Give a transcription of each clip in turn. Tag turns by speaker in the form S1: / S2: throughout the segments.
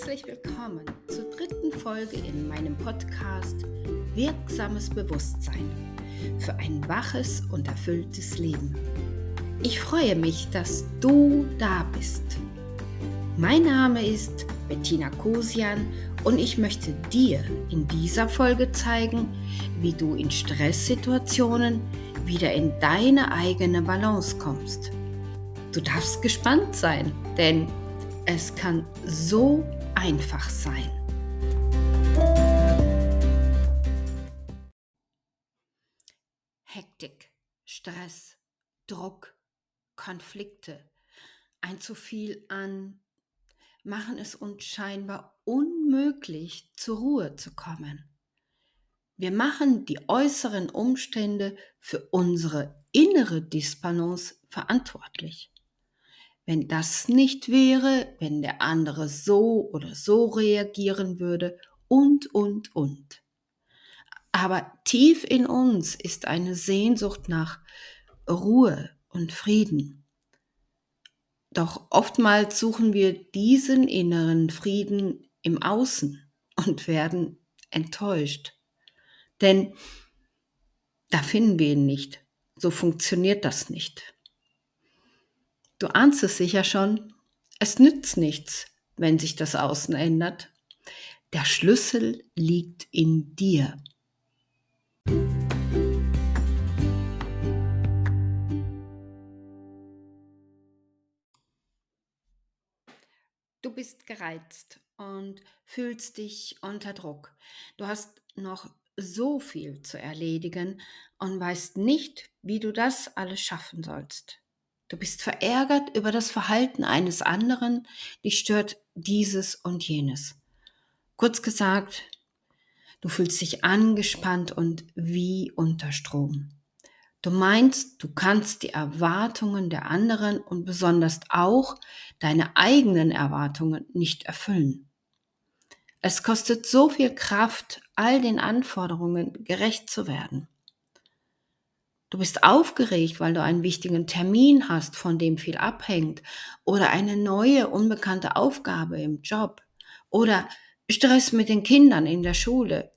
S1: Herzlich willkommen zur dritten Folge in meinem Podcast Wirksames Bewusstsein für ein waches und erfülltes Leben. Ich freue mich, dass du da bist. Mein Name ist Bettina Kosian und ich möchte dir in dieser Folge zeigen, wie du in Stresssituationen wieder in deine eigene Balance kommst. Du darfst gespannt sein, denn es kann so einfach sein. Hektik, Stress, Druck, Konflikte, ein zu viel an machen es uns scheinbar unmöglich, zur Ruhe zu kommen. Wir machen die äußeren Umstände für unsere innere Disbalance verantwortlich. Wenn das nicht wäre, wenn der andere so oder so reagieren würde und, und, und. Aber tief in uns ist eine Sehnsucht nach Ruhe und Frieden. Doch oftmals suchen wir diesen inneren Frieden im Außen und werden enttäuscht. Denn da finden wir ihn nicht. So funktioniert das nicht. Du ahnst es sicher schon, es nützt nichts, wenn sich das Außen ändert. Der Schlüssel liegt in dir. Du bist gereizt und fühlst dich unter Druck. Du hast noch so viel zu erledigen und weißt nicht, wie du das alles schaffen sollst. Du bist verärgert über das Verhalten eines anderen, dich stört dieses und jenes. Kurz gesagt, du fühlst dich angespannt und wie unter Strom. Du meinst, du kannst die Erwartungen der anderen und besonders auch deine eigenen Erwartungen nicht erfüllen. Es kostet so viel Kraft, all den Anforderungen gerecht zu werden. Du bist aufgeregt, weil du einen wichtigen Termin hast, von dem viel abhängt, oder eine neue, unbekannte Aufgabe im Job, oder Stress mit den Kindern in der Schule.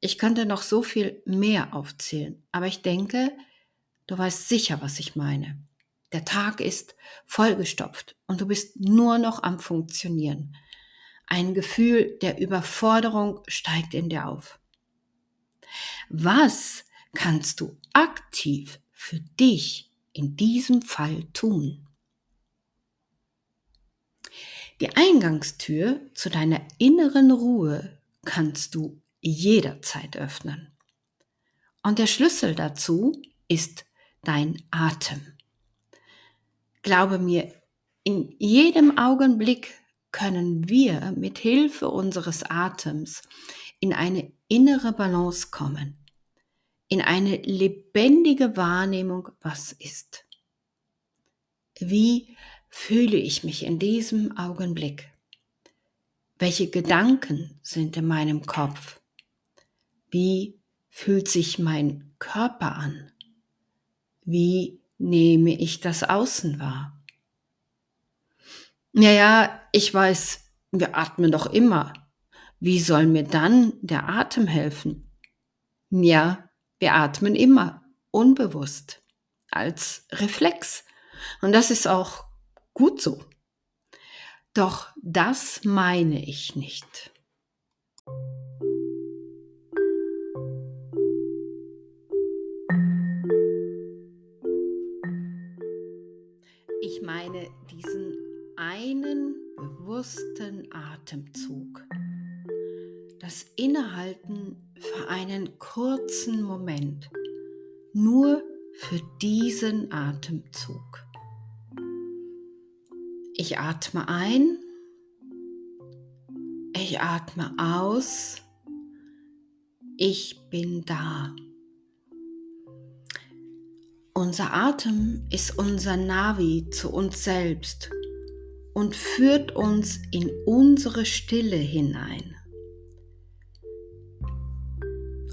S1: Ich könnte noch so viel mehr aufzählen, aber ich denke, du weißt sicher, was ich meine. Der Tag ist vollgestopft und du bist nur noch am Funktionieren. Ein Gefühl der Überforderung steigt in dir auf. Was kannst du aktiv für dich in diesem Fall tun? Die Eingangstür zu deiner inneren Ruhe kannst du jederzeit öffnen. Und der Schlüssel dazu ist dein Atem. Glaube mir, in jedem Augenblick können wir mit Hilfe unseres Atems in eine innere Balance kommen in eine lebendige Wahrnehmung, was ist. Wie fühle ich mich in diesem Augenblick? Welche Gedanken sind in meinem Kopf? Wie fühlt sich mein Körper an? Wie nehme ich das Außen wahr? Naja, ich weiß, wir atmen doch immer. Wie soll mir dann der Atem helfen? Ja, wir atmen immer unbewusst als Reflex. Und das ist auch gut so. Doch das meine ich nicht. Ich meine diesen einen bewussten Atemzug das Innehalten für einen kurzen Moment, nur für diesen Atemzug. Ich atme ein, ich atme aus, ich bin da. Unser Atem ist unser Navi zu uns selbst und führt uns in unsere Stille hinein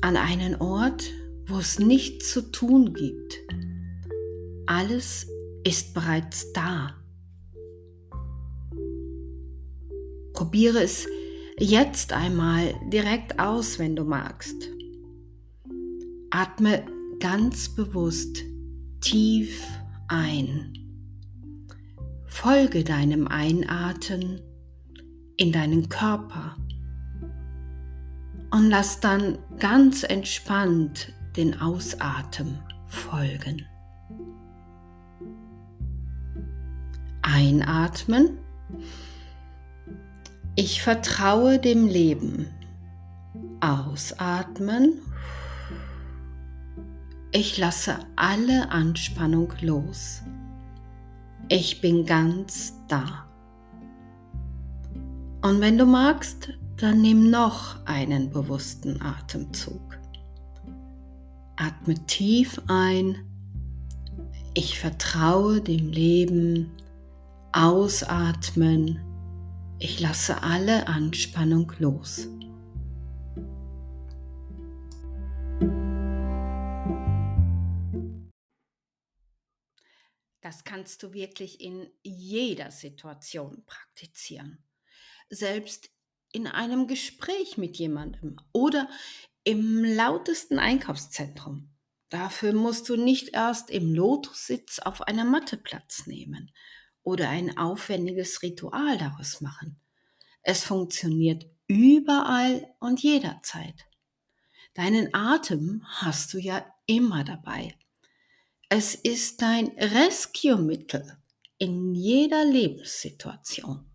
S1: an einen Ort, wo es nichts zu tun gibt. Alles ist bereits da. Probiere es jetzt einmal direkt aus, wenn du magst. Atme ganz bewusst tief ein. Folge deinem Einatmen in deinen Körper und lass dann ganz entspannt den Ausatmen folgen. Einatmen. Ich vertraue dem Leben. Ausatmen. Ich lasse alle Anspannung los. Ich bin ganz da. Und wenn du magst, dann nimm noch einen bewussten Atemzug. Atme tief ein. Ich vertraue dem Leben. Ausatmen. Ich lasse alle Anspannung los. Das kannst du wirklich in jeder Situation praktizieren. Selbst in einem Gespräch mit jemandem oder im lautesten Einkaufszentrum. Dafür musst du nicht erst im Lotussitz auf einer Matte Platz nehmen oder ein aufwendiges Ritual daraus machen. Es funktioniert überall und jederzeit. Deinen Atem hast du ja immer dabei. Es ist dein Rescue-Mittel in jeder Lebenssituation.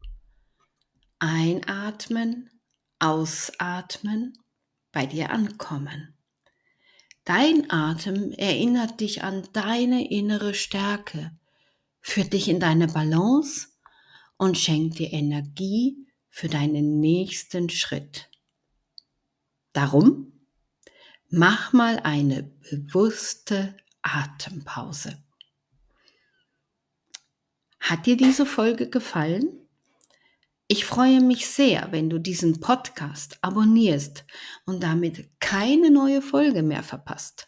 S1: Einatmen, ausatmen, bei dir ankommen. Dein Atem erinnert dich an deine innere Stärke, führt dich in deine Balance und schenkt dir Energie für deinen nächsten Schritt. Darum mach mal eine bewusste Atempause. Hat dir diese Folge gefallen? Ich freue mich sehr, wenn du diesen Podcast abonnierst und damit keine neue Folge mehr verpasst.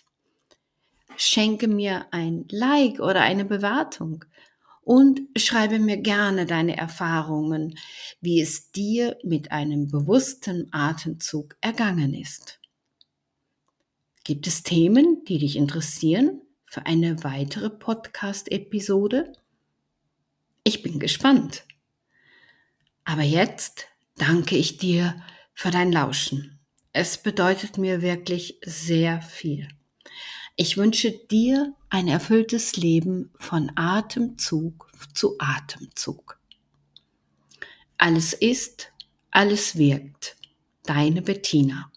S1: Schenke mir ein Like oder eine Bewertung und schreibe mir gerne deine Erfahrungen, wie es dir mit einem bewussten Atemzug ergangen ist. Gibt es Themen, die dich interessieren für eine weitere Podcast-Episode? Ich bin gespannt. Aber jetzt danke ich dir für dein Lauschen. Es bedeutet mir wirklich sehr viel. Ich wünsche dir ein erfülltes Leben von Atemzug zu Atemzug. Alles ist, alles wirkt. Deine Bettina.